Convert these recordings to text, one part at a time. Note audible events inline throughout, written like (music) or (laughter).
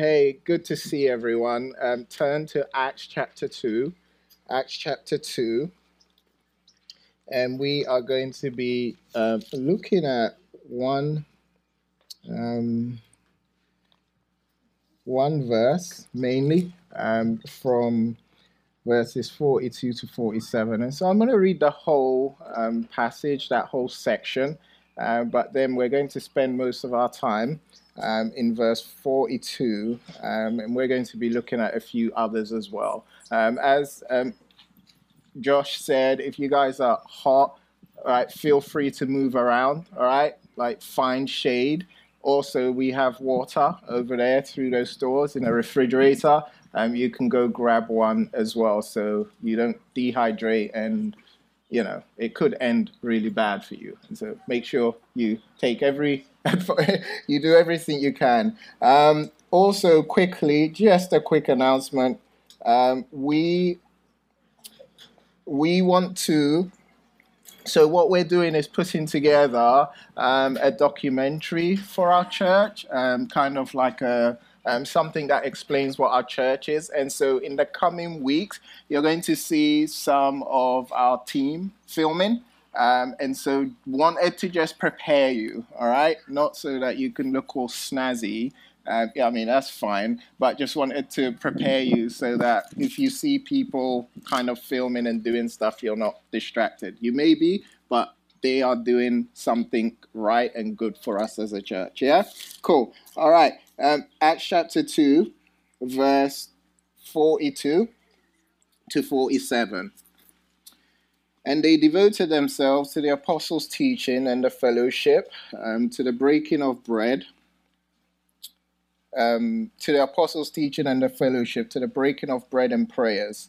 hey, good to see everyone. Um, turn to Acts chapter 2. Acts chapter 2. And we are going to be uh, looking at one, um, one verse mainly um, from verses 42 to 47. And so I'm going to read the whole um, passage, that whole section. Uh, but then we're going to spend most of our time um, in verse 42, um, and we're going to be looking at a few others as well. Um, as um, Josh said, if you guys are hot, all right, feel free to move around, all right, like find shade. Also, we have water over there through those doors in a refrigerator. Um, you can go grab one as well so you don't dehydrate and you know, it could end really bad for you. And so make sure you take every, (laughs) you do everything you can. Um, also, quickly, just a quick announcement. Um, we we want to. So what we're doing is putting together um, a documentary for our church, um, kind of like a um, something that explains what our church is. And so in the coming weeks, you're going to see some of our team filming. Um, and so wanted to just prepare you, all right? Not so that you can look all snazzy. Uh, yeah, I mean, that's fine. But just wanted to prepare you so that if you see people kind of filming and doing stuff, you're not distracted. You may be, but they are doing something right and good for us as a church. Yeah? Cool. All right. Um, Acts chapter 2, verse 42 to 47. And they devoted themselves to the apostles' teaching and the fellowship, um, to the breaking of bread, um, to the apostles' teaching and the fellowship, to the breaking of bread and prayers.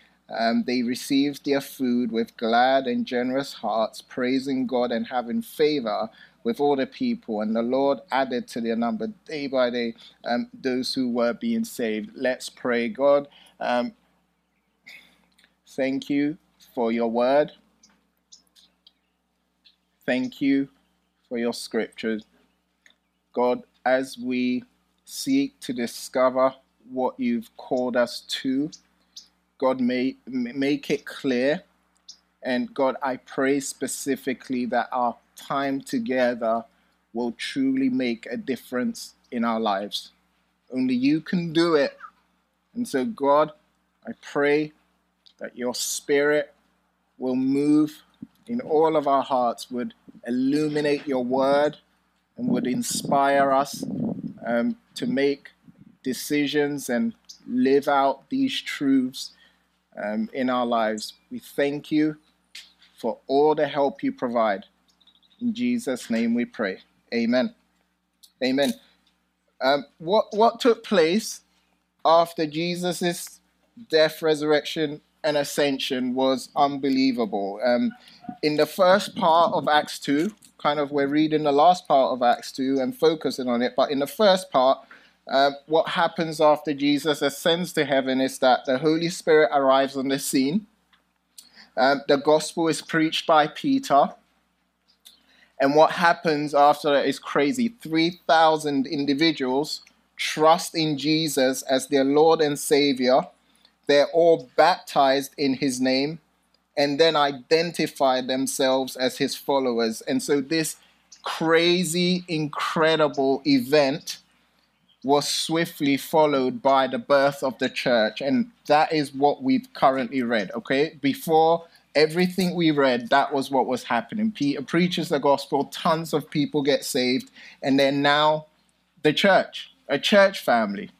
um, they received their food with glad and generous hearts, praising God and having favor with all the people. And the Lord added to their number day by day um, those who were being saved. Let's pray. God, um, thank you for your word. Thank you for your scriptures. God, as we seek to discover what you've called us to, God, may make it clear. And God, I pray specifically that our time together will truly make a difference in our lives. Only you can do it. And so, God, I pray that your spirit will move in all of our hearts, would illuminate your word, and would inspire us um, to make decisions and live out these truths um, in our lives. We thank you for all the help you provide. In Jesus' name we pray. Amen. Amen. Um, what, what took place after Jesus' death, resurrection, and ascension was unbelievable. Um, in the first part of Acts 2, kind of we're reading the last part of Acts 2 and focusing on it, but in the first part, uh, what happens after Jesus ascends to heaven is that the Holy Spirit arrives on the scene. Um, the gospel is preached by Peter. And what happens after that is crazy. 3,000 individuals trust in Jesus as their Lord and Savior. They're all baptized in His name and then identify themselves as His followers. And so, this crazy, incredible event was swiftly followed by the birth of the church. And that is what we've currently read, okay? Before everything we read, that was what was happening. Peter preaches the gospel, tons of people get saved, and then now the church, a church family.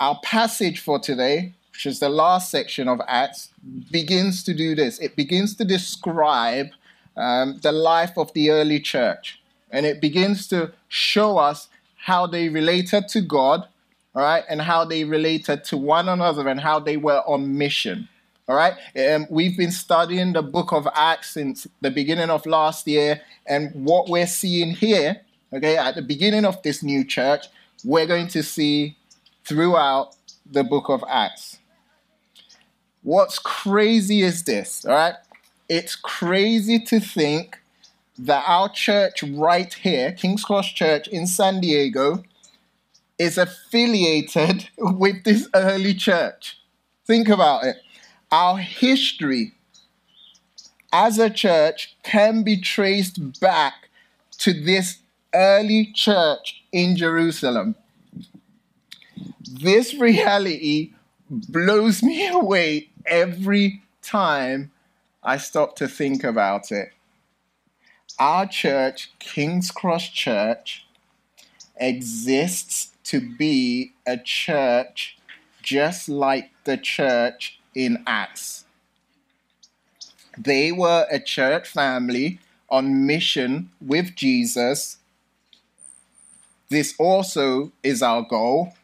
Our passage for today, which is the last section of Acts, begins to do this. It begins to describe um, the life of the early church, and it begins to show us how they related to God, all right, and how they related to one another and how they were on mission. All right. Um, we've been studying the book of Acts since the beginning of last year. And what we're seeing here, okay, at the beginning of this new church, we're going to see throughout the book of Acts. What's crazy is this, all right? It's crazy to think that our church right here, King's Cross Church in San Diego, is affiliated (laughs) with this early church. Think about it. Our history as a church can be traced back to this early church in Jerusalem. This reality blows me (laughs) away every time I stop to think about it. Our church, King's Cross Church, exists to be a church just like the church in Acts. They were a church family on mission with Jesus. This also is our goal,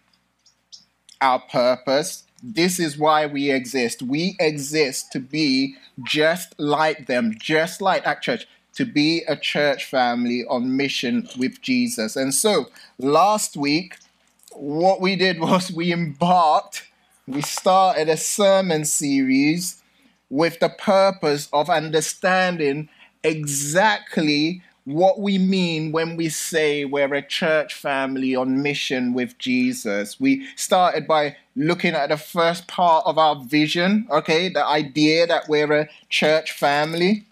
our purpose. This is why we exist. We exist to be just like them, just like that church, to be a church family on mission with Jesus. And so last week, what we did (laughs) was we embarked, we started a sermon series with the purpose of understanding exactly what we mean when we say we're a church family on mission with Jesus. We started by looking at the first part of our vision, okay, the idea that we're a church family.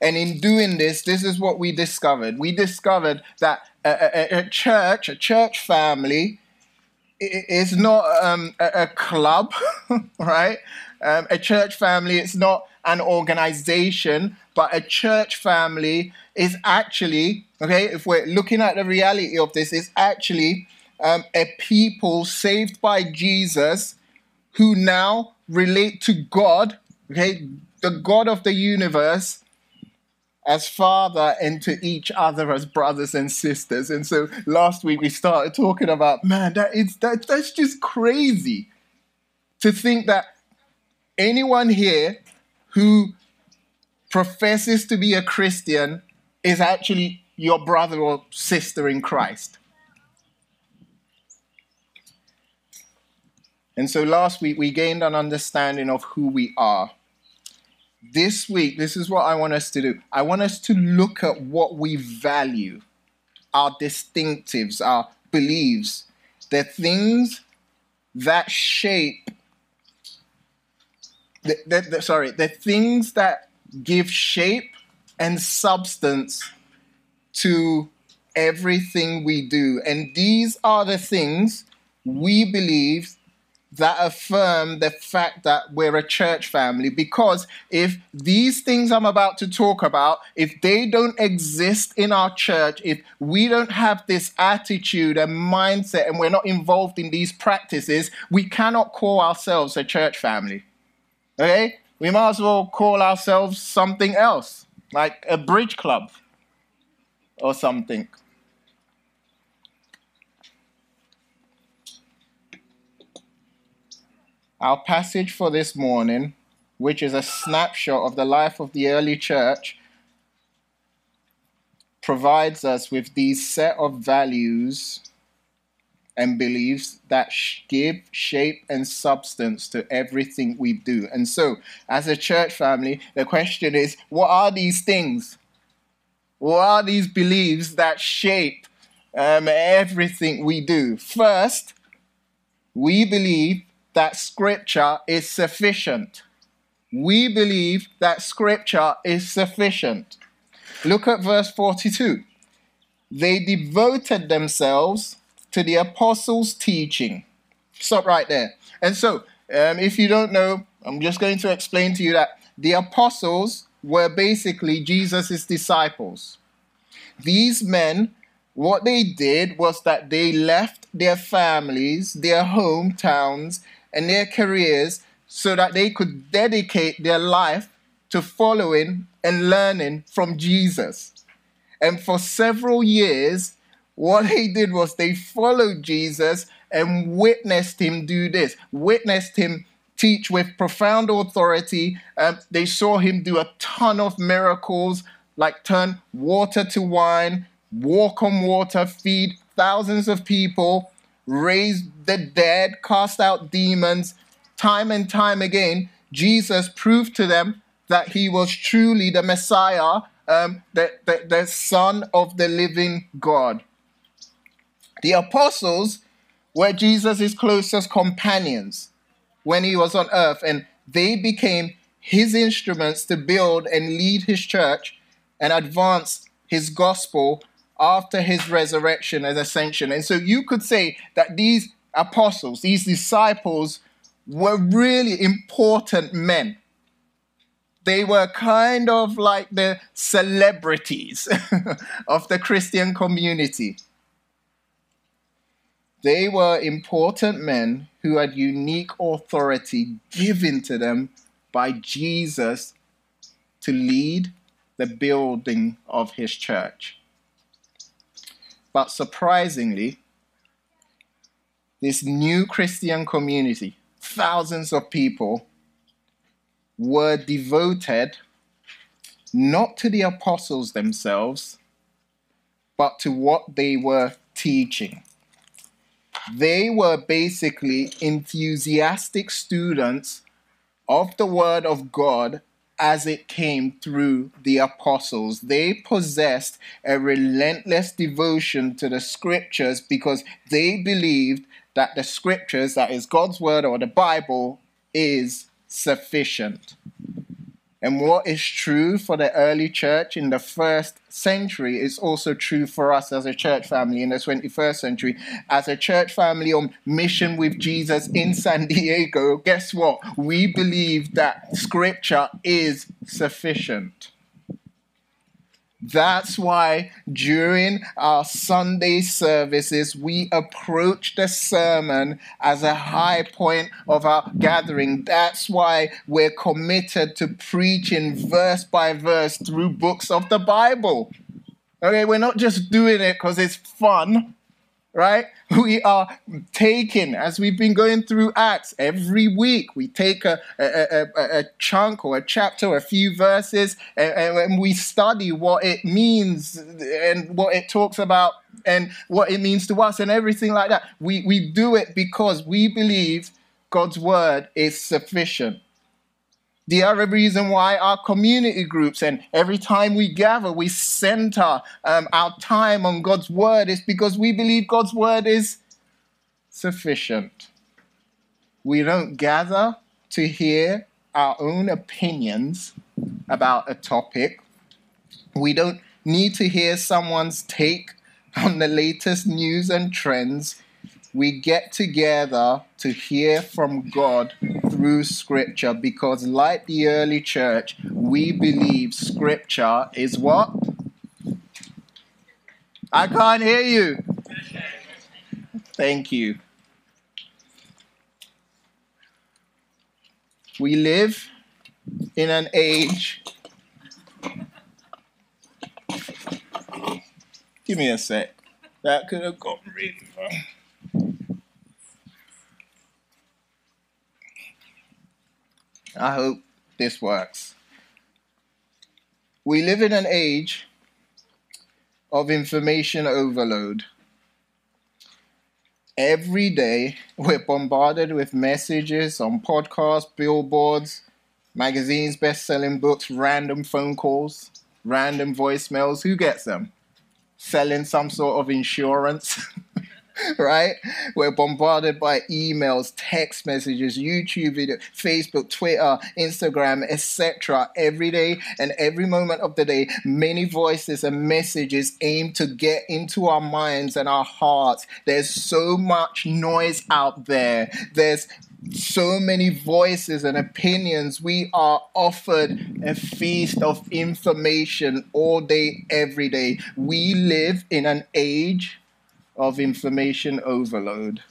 And in doing this, this is what we discovered. We discovered that a, a, a church, a church family, is not um, a, a, club, (laughs) right? Um, a church family, it's not an organization, but a church family is actually, okay, if we're looking at the reality of this, is actually um, a people saved by Jesus who now relate to God, okay, the God of the universe, as father and to each other as brothers and sisters. And so last week we started talking about, man, that is that that's just crazy to think that anyone here who professes to be a Christian is actually your brother or sister in Christ. And so last week we gained an understanding of who we are this week, this is what I want us to do. I want us to look at what we value, our distinctives, our beliefs, the things that shape, the, the, the, sorry, the things that give shape and substance to everything we do. And these are the things we believe that affirm the fact that we're a church family. Because if these things I'm about to talk about, if they don't exist in our church, if we don't have this attitude and mindset and we're not involved in these practices, we cannot call ourselves a church family. Okay? We might as well call ourselves something else, like a bridge club or something. Our passage for this morning, which is a snapshot of the life of the early church, provides us with these set of values and beliefs that give shape and substance to everything we do. And so, as a church family, the question is what are these things? What are these beliefs that shape um, everything we do? First, we believe that scripture is sufficient. We believe that scripture is sufficient. Look at verse 42. They devoted themselves to the apostles' teaching. Stop right there. And so, um, if you don't know, I'm just going to explain to you that the apostles were basically Jesus' disciples. These men, what they did was that they left their families, their hometowns, and their careers so that they could dedicate their life to following and learning from Jesus. And for several years, what they did was they followed Jesus and witnessed him do this, witnessed him teach with profound authority. Um, they saw him do a ton of miracles, like turn water to wine, walk on water, feed thousands of people, raise the dead, cast out demons. Time and time again, Jesus proved to them that he was truly the Messiah, um, the, the, the Son of the living God. The apostles were Jesus' closest companions when he was on earth, and they became his instruments to build and lead his church and advance his gospel after his resurrection and ascension. And so you could say that these apostles, these disciples, were really important men. They were kind of like the celebrities (laughs) of the Christian community. They were important men who had unique authority given to them by Jesus to lead the building of his church. But surprisingly, this new Christian community, thousands of people, were devoted not to the apostles themselves, but to what they were teaching. They were basically enthusiastic students of the Word of God as it came through the apostles. They possessed a relentless devotion to the scriptures because they believed that the scriptures, that is God's Word or the Bible, is sufficient. And what is true for the early church in the first century is also true for us as a church family in the 21st century. As a church family on mission with Jesus in San (laughs) Diego, guess what? We believe that scripture is sufficient. That's why during our Sunday services, we approach the sermon as a high point of our gathering. That's why we're committed to preaching verse by verse through books of the Bible. Okay, we're not just doing it because it's fun right? (laughs) We are taking, as we've been going through Acts every week, we take a, a, a, a chunk or a chapter, a few verses, and, and we study what it means and what it talks about and what it means to us and everything like that. We, we do it because we believe God's word is sufficient. The other reason why our community groups and every time we gather, we center um, our time on God's word is because we believe God's word is sufficient. We don't gather to hear our own opinions about a topic. We don't need to hear someone's take on the latest news and trends. We get together to hear from God through Scripture because, like the early church, we believe Scripture is what? I can't hear you. Thank you. We live in an age. Give me a sec. That could have gone really wrong. I hope this works. We live in an age of information overload. Every day, we're bombarded with messages on podcasts, billboards, magazines, best selling books, random phone calls, random voicemails. Who gets them? Selling some sort of insurance. (laughs) (laughs) right? We're bombarded by emails, text messages, YouTube video, Facebook, Twitter, Instagram, etc. every day and every moment of the day. Many voices and messages aim to get into our minds and our hearts. There's so much noise out there. There's so many voices and opinions. We are offered a feast of information all day, every day. We live in an age of information overload.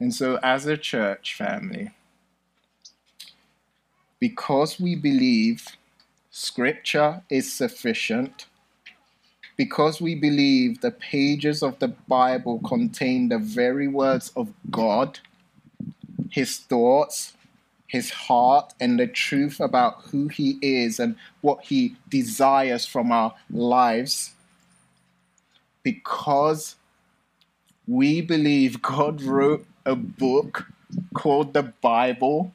And so, as a church family, because we believe Scripture is sufficient, because we believe the pages of the Bible contain the very words of God, his thoughts, his heart, and the truth about who he is and what he desires from our lives because we believe God wrote a book called the Bible,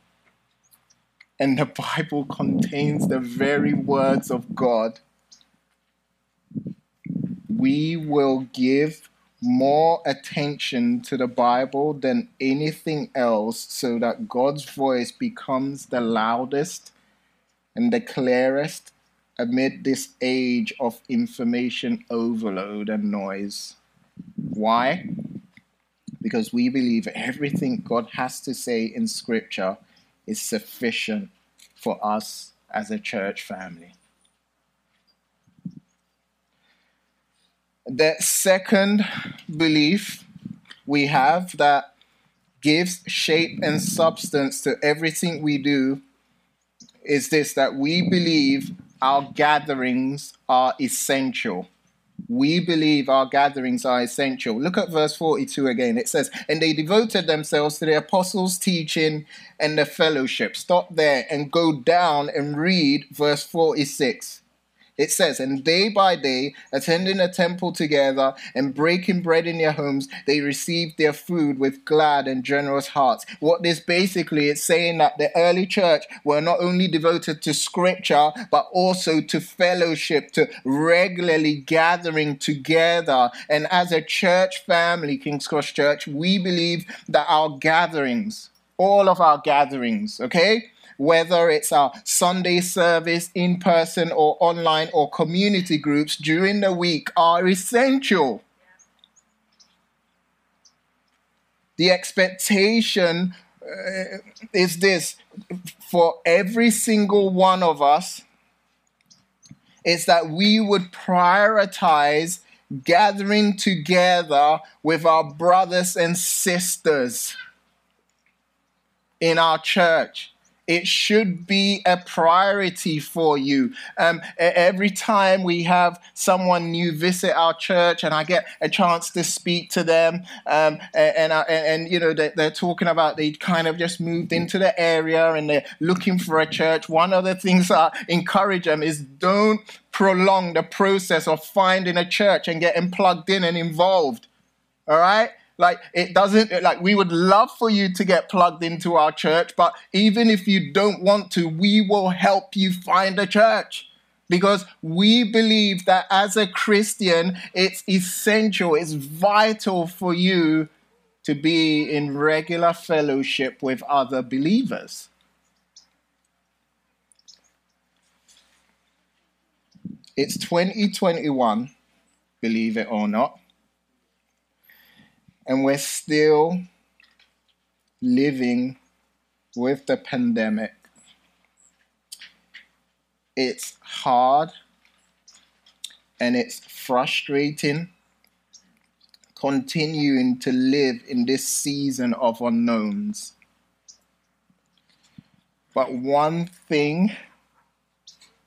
and the Bible contains the very words of God. We will give more attention to the Bible than anything else so that God's voice becomes the loudest and the clearest amid this age of information overload and noise. Why? Because we believe everything God has to say in Scripture is sufficient for us as a church family. The second belief we have that gives shape and substance to everything we do is this that we believe our gatherings are essential. We believe our gatherings are essential. Look at verse 42 again. It says, And they devoted themselves to the apostles' teaching and the fellowship. Stop there and go down and read verse 46. It says, And day by day, attending a temple together and breaking bread in their homes, they received their food with glad and generous hearts. What this basically is saying that the early church were not only devoted to scripture, but also to fellowship, to regularly gathering together. And as a church family, King's Cross Church, we believe that our gatherings, all of our gatherings, okay? Whether it's our Sunday service in person or online or community groups during the week, are essential. The expectation uh, is this for every single one of us is that we would prioritize gathering together with our brothers and sisters in our church. It should be a priority for you. Um, every time we have someone new visit our church, and I get a chance to speak to them, um, and, and, and, you know they, they're talking about they kind of just moved into the area and they're looking for a church. One of the things I encourage them is don't prolong the process of finding a church and getting plugged in and involved. All right? Like, it doesn't, like, we would love for you to get plugged into our church, but even if you don't want to, we will help you find a church because we believe that as a Christian, it's essential, it's vital for you to be in regular fellowship with other believers. It's 2021, believe it or not and we're still living with the pandemic. It's hard and it's frustrating continuing to live in this season of unknowns. But one thing,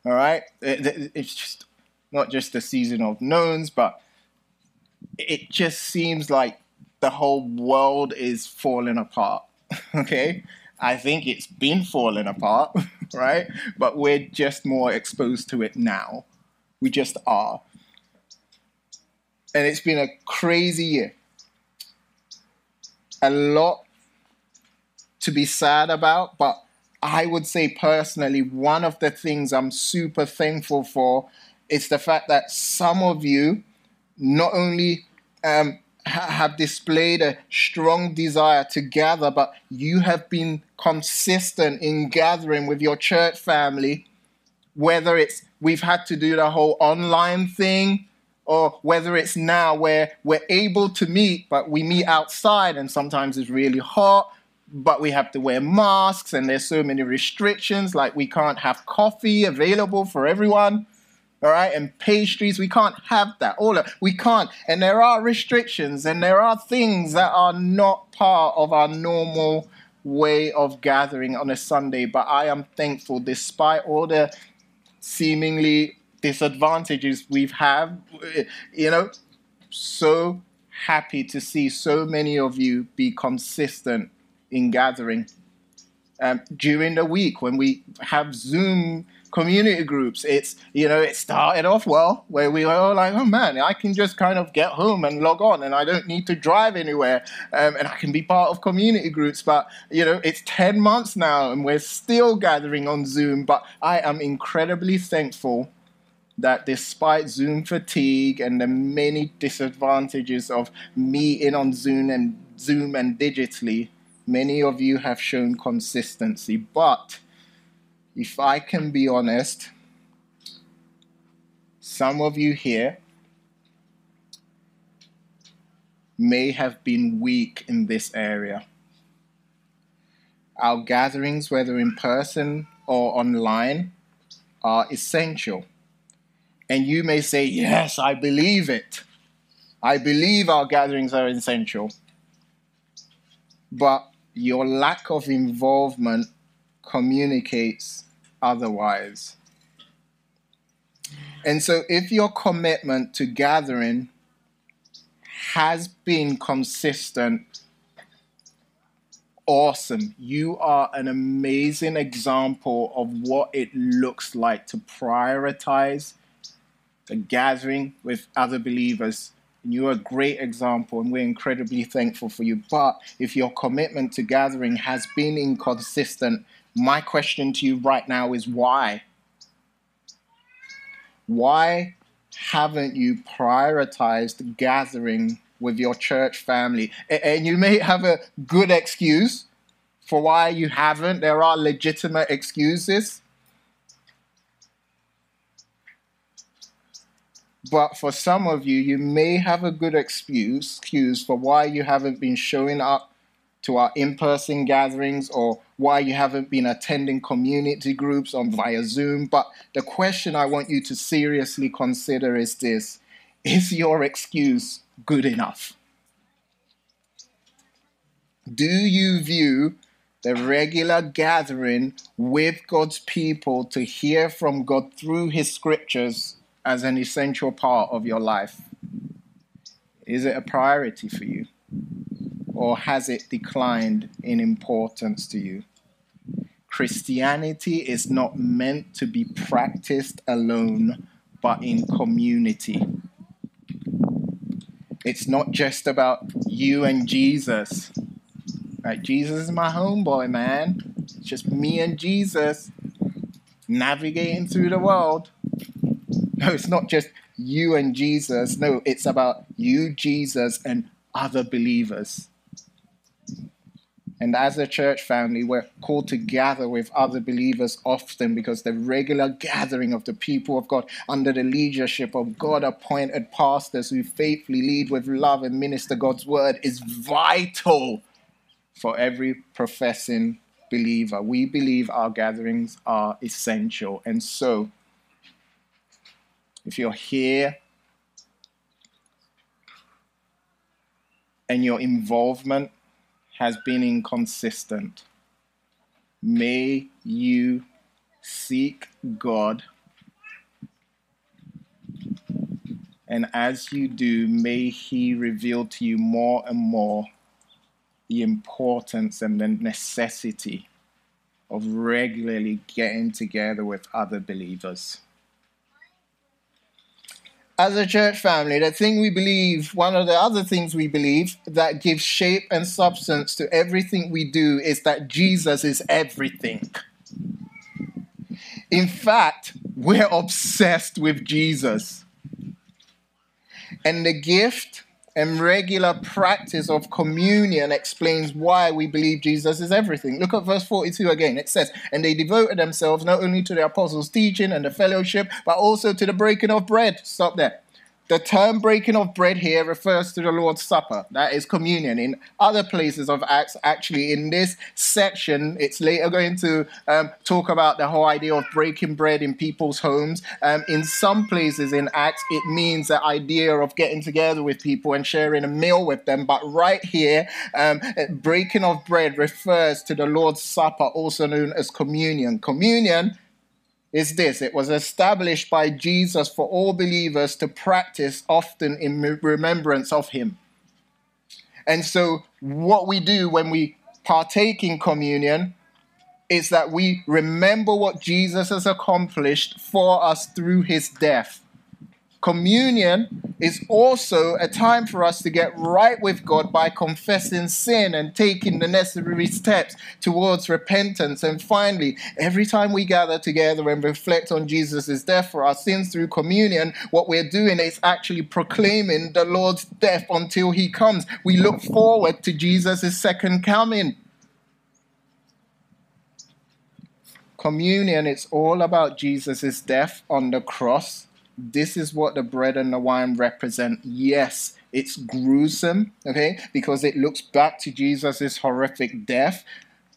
all right, it's just not just the season of knowns, but it just seems like the whole world is falling apart. (laughs) okay? I think it's been falling apart, (laughs) right? But we're just more exposed to it now. We just are. And it's been a crazy year. A lot to be sad about, but I would say personally, one of the things I'm super thankful for is the fact that some of you not only um, have displayed a strong desire to gather, but you have been consistent in gathering with your church family, whether it's we've had to do the whole online thing, or whether it's now where we're able to meet, but we meet outside and sometimes it's really hot, but we have to wear masks and there's so many restrictions, like we can't have coffee available for everyone all right, and pastries. We can't have that. All of we can't. And there are restrictions and there are things that are not part of our normal way of gathering on a Sunday. But I am thankful, despite all the seemingly disadvantages we've had, you know, so happy to see so many of you be consistent in gathering. Um, during the week when we have Zoom community groups. It's you know it started off well where we were all like, oh man, I can just kind of get home and log on, and I don't need to drive anywhere, um, and I can be part of community groups. But you know it's ten months now, and we're still gathering on Zoom. But I am incredibly thankful that despite Zoom fatigue and the many disadvantages of meeting on Zoom and Zoom and digitally, many of you have shown consistency. But if I can be honest, some of you here may have been weak in this area. Our gatherings, whether in person or online, are essential. And you may say, Yes, I believe it. I believe our gatherings are essential. But your lack of involvement communicates otherwise. And so, if your commitment to gathering has been consistent, awesome. You are an amazing example of what it looks like to prioritize the gathering with other believers. And you're a great example, and we're incredibly thankful for you. But if your commitment to gathering has been inconsistent, my question to you right now is why? Why haven't you prioritized gathering with your church family? And you may have a good excuse for why you haven't. There are legitimate excuses. But for some of you, you may have a good excuse, excuse for why you haven't been showing up to our in-person gatherings or why you haven't been attending community groups on via Zoom. But the question I want you to seriously consider is this: Is your excuse good enough? Do you view the regular gathering with God's people to hear from God through His scriptures as an essential part of your life? Is it a priority for you? or has it declined in importance to you? Christianity is not meant to be practiced alone, but in community. It's not just about you and Jesus. Right? Jesus is my homeboy, man. It's just me and Jesus navigating through the world. No, it's not just you and Jesus. No, it's about you, Jesus, and other believers. And as a church family, we're called to gather with other believers often because the regular gathering of the people of God under the leadership of God appointed pastors who faithfully lead with love and minister God's word is vital for every professing believer. We believe our gatherings are essential. And so, if you're here and your involvement has been inconsistent. May you seek God. And as you do, may He reveal to you more and more the importance and the necessity of regularly getting together with other believers as a church family, the thing we believe, one of the other things we believe that gives shape and substance to everything we do is that Jesus is everything. In fact, we're obsessed with Jesus. And the gift and regular practice of communion explains why we believe Jesus is everything. Look at verse 42 again. It says, And they devoted themselves not only to the apostles' teaching and the fellowship, but also to the breaking of bread. Stop there. The term breaking of bread here refers to the Lord's Supper, that is communion. In other places of Acts, actually, in this section, it's later going to um, talk about the whole idea of breaking bread in people's homes. Um, in some places in Acts, it means the idea of getting together with people and sharing a meal with them. But right here, um, breaking of bread refers to the Lord's Supper, also known as communion. Communion is this it was established by Jesus for all believers to practice often in remembrance of him. And so, what we do when we partake in communion is that we remember what Jesus has accomplished for us through his death. Communion is also a time for us to get right with God by confessing sin and taking the necessary steps towards repentance. And finally, every time we gather together and reflect on Jesus' death for our sins through communion, what we're doing is actually proclaiming the Lord's death until he comes. We look forward to Jesus' second coming. Communion, it's all about Jesus' death on the cross this is what the bread and the wine represent. Yes, it's gruesome, okay, because it looks back to Jesus' horrific death.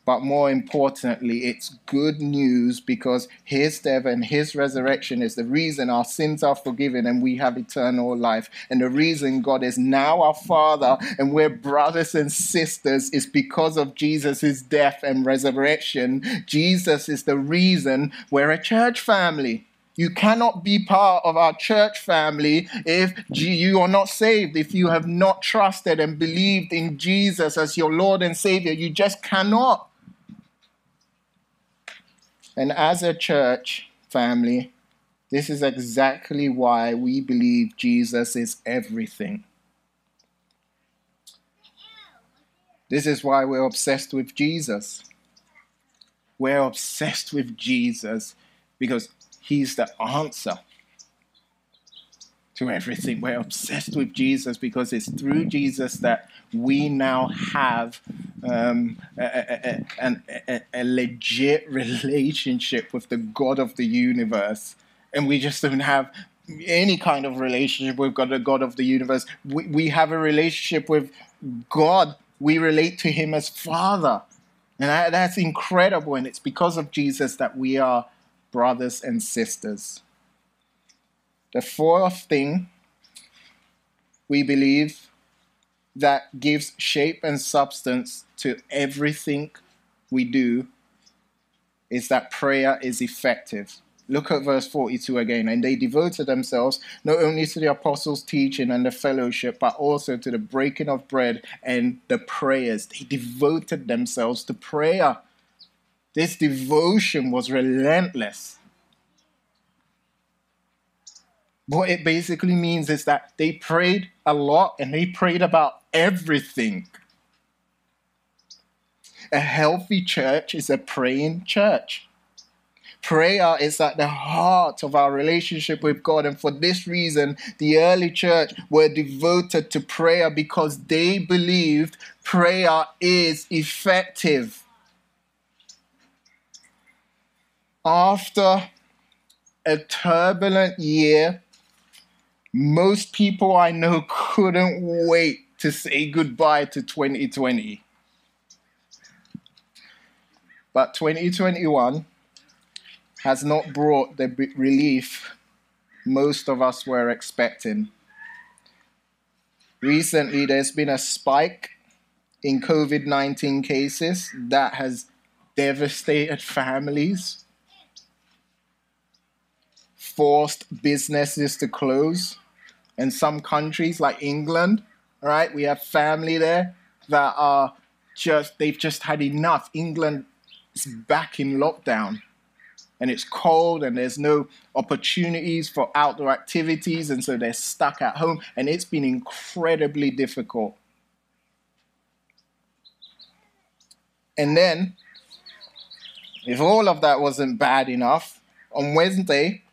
But more importantly, it's good news because his death and his resurrection is the reason our sins are forgiven and we have eternal life. And the reason God is now our Father and we're brothers and sisters is because of Jesus' death and resurrection. Jesus is the reason we're a church family. You cannot be part of our church family if you are not saved, if you have not trusted and believed in Jesus as your Lord and Savior. You just cannot. And as a church family, this is exactly why we believe Jesus is everything. This is why we're obsessed with Jesus. We're obsessed with Jesus because He's the answer to everything. We're obsessed with Jesus because it's through Jesus that we now have um, a, a, a, a, legit (laughs) relationship with the God of the universe. And we just don't have any kind of relationship with God, the God of the universe. We, we have a relationship with God. We relate to Him as Father. And that, that's incredible. And it's because of Jesus that we are brothers and sisters. The fourth thing we believe that gives shape and substance to everything we do is that prayer is effective. Look at verse 42 again. And they devoted themselves not only to the apostles' teaching and the fellowship, but also to the breaking of bread and the prayers. They devoted themselves to prayer. This devotion was relentless. What it basically means is that they prayed a lot and they prayed about everything. A healthy church is a praying church. Prayer is at the heart of our relationship with God, and for this reason, the early church were devoted to prayer because they believed prayer is effective. After a turbulent year, most people I know couldn't wait to say goodbye to 2020. But 2021 has not brought the relief most of us were expecting. Recently, there's been a spike in COVID 19 cases that has devastated families forced businesses to close. In some countries like England, right, we have family there that are just, they've just had enough. England is back in lockdown and it's cold and there's no opportunities for outdoor activities and so they're stuck at home and it's been incredibly difficult. And then, if all of that wasn't bad enough, on Wednesday,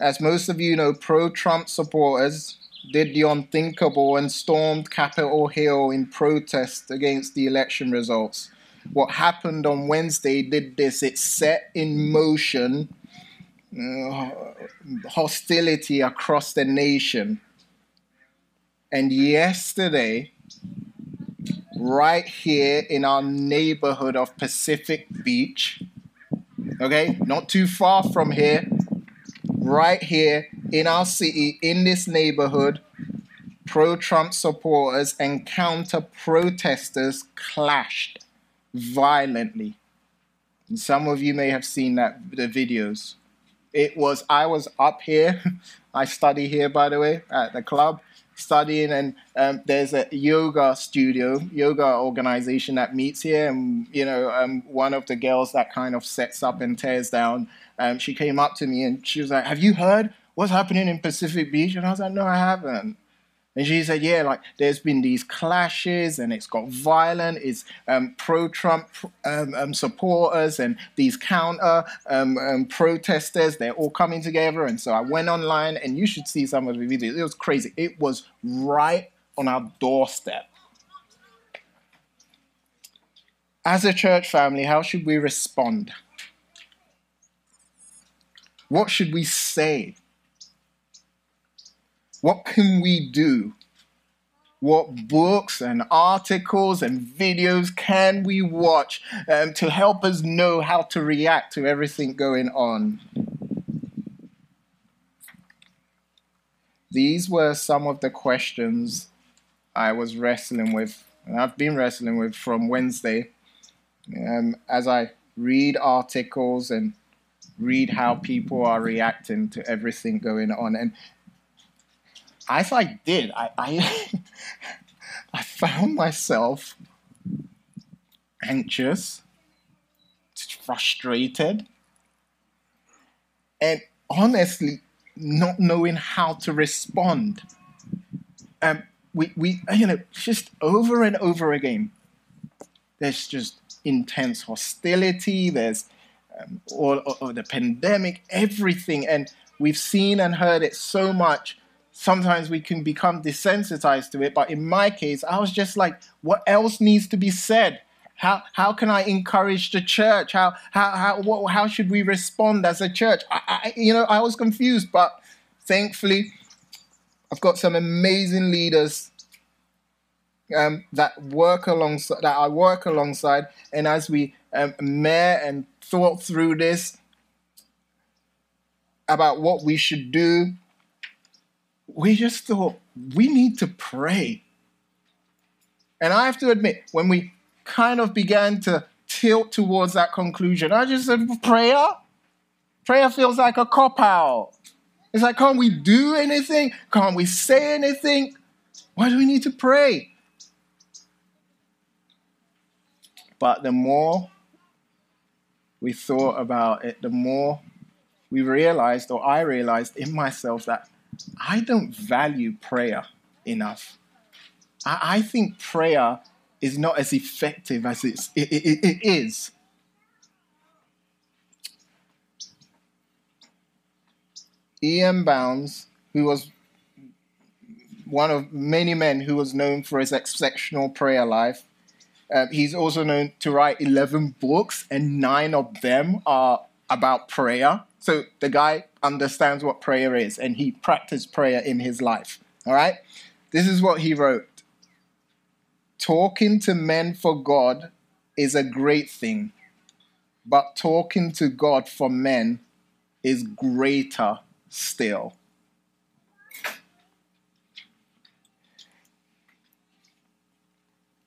as most of you know, pro Trump supporters did the unthinkable and stormed Capitol Hill in protest against the election results. What happened on Wednesday did this it set in motion uh, hostility across the nation. And yesterday, right here in our neighborhood of Pacific Beach, okay, not too far from here, right here in our city, in this neighborhood, pro Trump supporters and counter protesters clashed violently. And some of you may have seen that the videos. It was I was up here. (laughs) I study here by the way at the club studying, and um, there's a yoga studio, yoga organization that meets here, and you know, um, one of the girls that kind of sets up and tears down. Um, she came up to me and she was like, "Have you heard what's happening in Pacific Beach?" And I was like, "No, I haven't." And she said, yeah, like there's been these clashes and it's got violent. It's um, pro Trump um, um, supporters and these counter um, um, protesters. They're all coming together. And so I went online and you should see some of the videos. It was crazy. It was right on our doorstep. As a church family, how should we respond? What should we say? What can we do? What books and articles and videos can we watch um, to help us know how to react to everything going on? These were some of the questions I was wrestling with, and I've been wrestling with from Wednesday. Um, as I read articles and read how people are reacting to everything going on. And as I did, I, I, (laughs) I found myself anxious, frustrated, and honestly not knowing how to respond. Um, we, we, you know, just over and over again, there's just intense hostility. There's um, all, all, the pandemic, everything, and we've seen and heard it so much sometimes we can become desensitized to it. But in my case, I was just like, what else needs to be said? How, how can I encourage the church? How, how, how, what, how should we respond as a church? I, I, you know, I was confused, but thankfully, I've got some amazing leaders um, that work alongside, that I work alongside. And as we um, met and thought through this about what we should do, we just thought we need to pray. And I have to admit, when we kind of began to tilt towards that conclusion, I just said, prayer? Prayer feels like a cop out. It's like, can't we do anything? Can't we say anything? Why do we need to pray? But the more we thought about it, the more we realized, or I realized in myself, that I don't value prayer enough. I, I think prayer is not as effective as it, it, it is. E.M. Bounds, who was one of many men who was known for his exceptional prayer life, uh, he's also known to write 11 books, and nine of them are about prayer. So the guy understands what prayer is and he practiced prayer in his life. All right? This is what he wrote Talking to men for God is a great thing, but talking to God for men is greater still.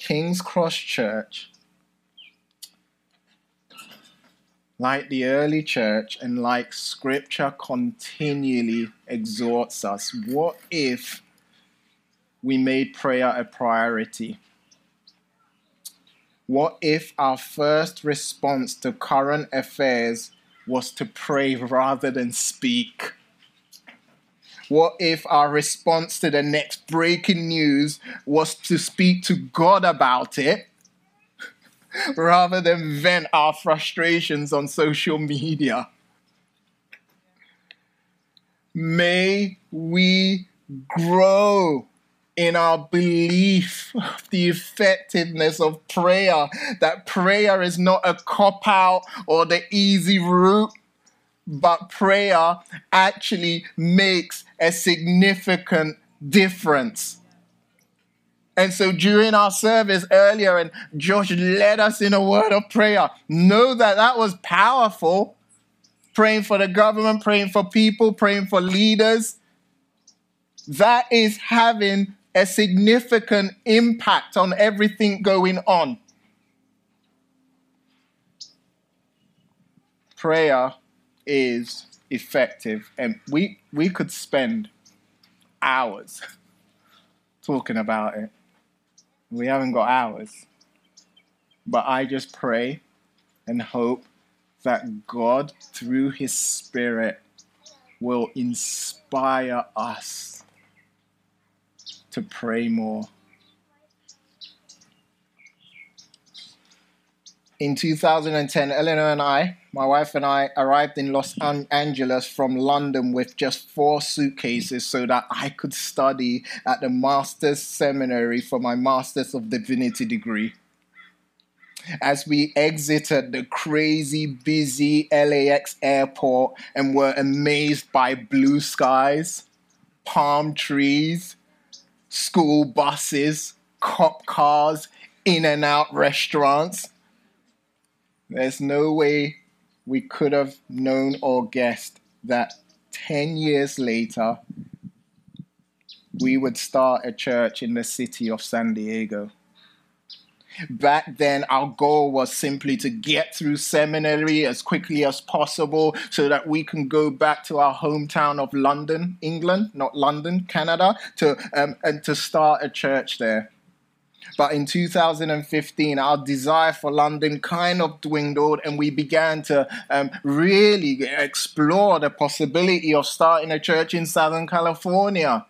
King's Cross Church like the early church and like scripture continually exhorts us, what if we made prayer a priority? What if our first response to current affairs was to pray rather than speak? What if our response to the next breaking news was to speak to God about it (laughs) rather than vent our frustrations on social media. May we grow in our belief of the effectiveness of prayer, that prayer is not a cop out or the easy route, but prayer actually makes a significant difference. And so during our service earlier, and Josh led us in a word of prayer, know that that was powerful. Praying for the government, praying for people, praying for leaders. That is having a significant impact on everything going on. Prayer is effective, and we, we could spend hours (laughs) talking about it. We haven't got hours. But I just pray and hope that God, through His Spirit, will inspire us to pray more. In 2010, Eleanor and I, my wife and I, arrived in Los Angeles from London with just four suitcases so that I could study at the Master's Seminary for my Master's of Divinity degree as we exited the crazy busy LAX airport and were amazed by blue skies, palm trees, school buses, cop cars, in and out restaurants. There's no way we could have known or guessed that 10 years later, we would start a church in the city of San Diego. Back then, our goal was simply to get through seminary as quickly as possible so that we can go back to our hometown of London, England, not London, Canada, to, um, and to start a church there. But in 2015, our desire for London kind of dwindled, and we began to um, really explore the possibility of starting a church in Southern California.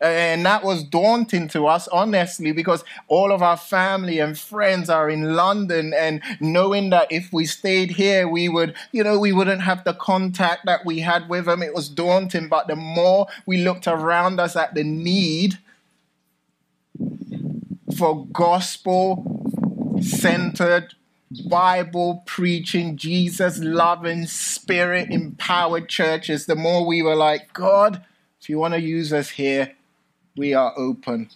And that was daunting to us, honestly, because all of our family and friends are in London. And knowing that if we stayed here, we would, you know, we wouldn't have the contact that we had with them, it was daunting. But the more we looked around us at the need for gospel centered, Bible preaching, Jesus loving, spirit empowered churches, the more we were like, God, if you want to use us here, we are open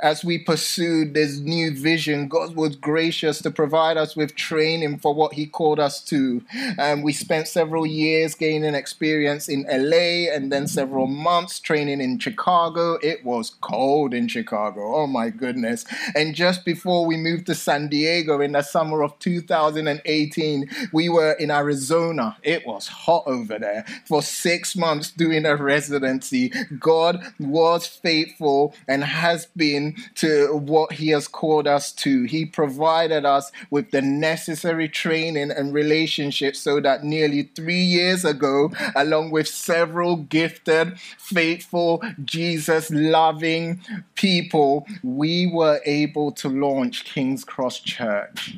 as we pursued this new vision, God was gracious to provide us with training for what He called us to. And we spent several years gaining experience in LA and then several months training in Chicago. It was cold in Chicago. Oh my goodness. And just before we moved to San Diego in the summer of 2018, we were in Arizona. It was hot over there for six months doing a residency. God was faithful and has been to what He has called us to. He provided us with the necessary training and relationships so that nearly three years ago, along with several gifted, faithful, Jesus loving people, we were able to launch King's Cross Church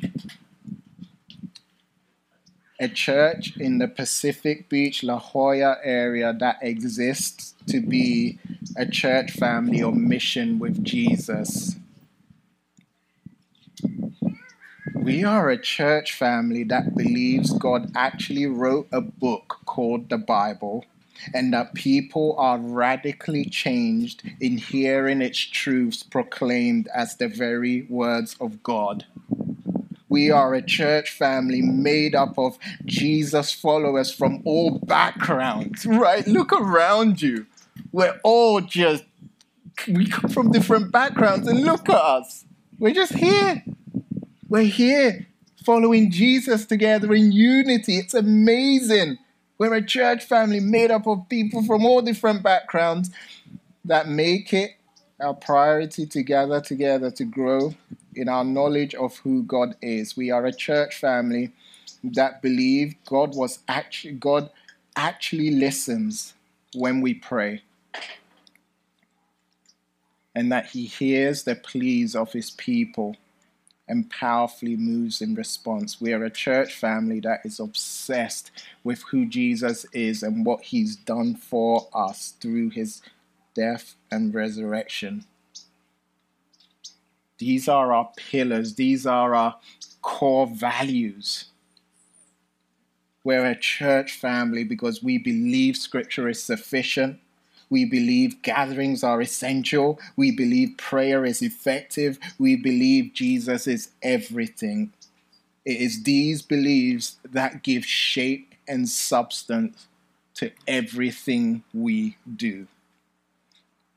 a church in the Pacific Beach, La Jolla area that exists to be a church family or mission with Jesus. We are a church family that believes God actually wrote a book called the Bible and that people are radically changed in hearing its truths proclaimed as the very words of God. We are a church family made up of Jesus followers from all backgrounds, right? Look around you. We're all just, we come from different backgrounds, and look at us. We're just here. We're here following Jesus together in unity. It's amazing. We're a church family made up of people from all different backgrounds that make it our priority to gather together to grow in our knowledge of who God is. We are a church family that believe God was actually God actually listens when we pray. And that he hears the pleas of his people and powerfully moves in response. We are a church family that is obsessed with who Jesus is and what he's done for us through his death and resurrection. These are our pillars, these are our core values. We're a church family because we believe Scripture is sufficient. We believe gatherings are essential. We believe prayer is effective. We believe Jesus is everything. It is these beliefs that give shape and substance to everything we do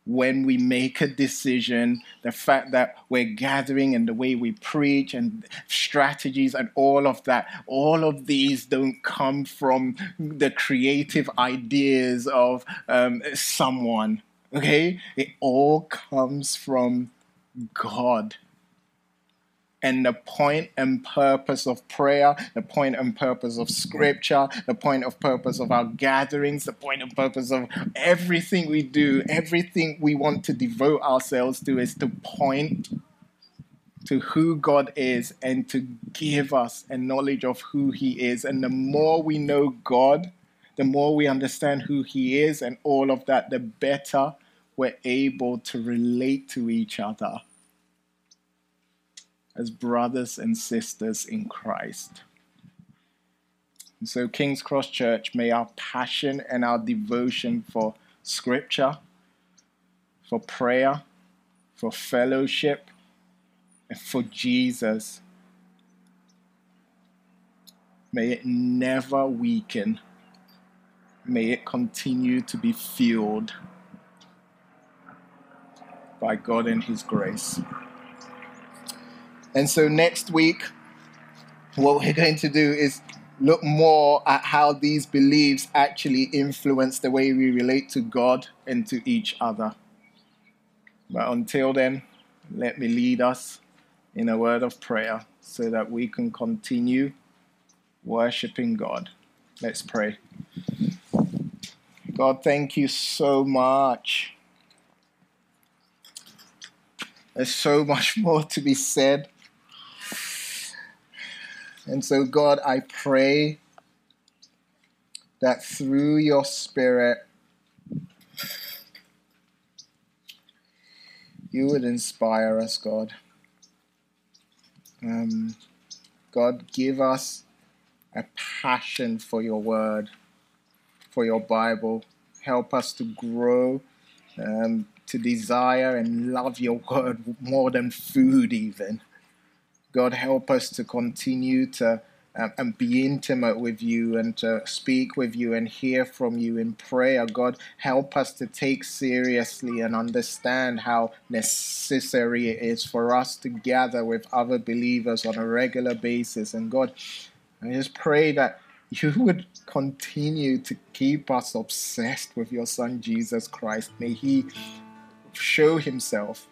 when we make a decision, the fact that we're gathering and the way we preach and strategies and all of that, all of these don't come from the creative ideas of um, someone. Okay? It all comes from God. And the point and purpose of prayer, the point and purpose of scripture, the point of purpose of our gatherings, the point and purpose of everything we do, everything we want to devote ourselves to is to point to who God is and to give us a knowledge of who He is. And the more we know God, the more we understand who He is and all of that, the better we're able to relate to each other as brothers and sisters in Christ. And so, King's Cross Church, may our passion and our devotion for Scripture, for prayer, for fellowship, and for Jesus, may it never weaken. May it continue to be fueled by God and His grace. And so next week, what we're going to do is look more at how these beliefs actually influence the way we relate to God and to each other. But until then, let me lead us in a word of prayer so that we can continue worshiping God. Let's pray. God, thank you so much. There's so much (laughs) more to be said. And so, God, I pray that through your Spirit, you would inspire us, God. Um, God, give us a passion for your word, for your Bible. Help us to grow, um, to desire and love your word more than food, even. God, help us to continue to um, and be intimate with you and to speak with you and hear from you in prayer. God, help us to take seriously and understand how necessary it is for us to gather with other believers on a regular basis. And God, I just pray that you (laughs) would continue to keep us obsessed with your Son, Jesus Christ. May He show Himself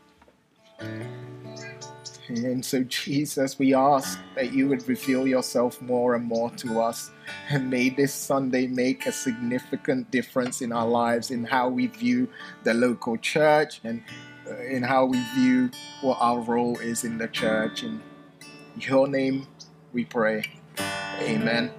and so, Jesus, we ask that you would reveal yourself more and more to us. And may this Sunday make a significant difference in our lives, in how we view the local church and uh, in how we view what our role is in the church. In your name we pray. Amen.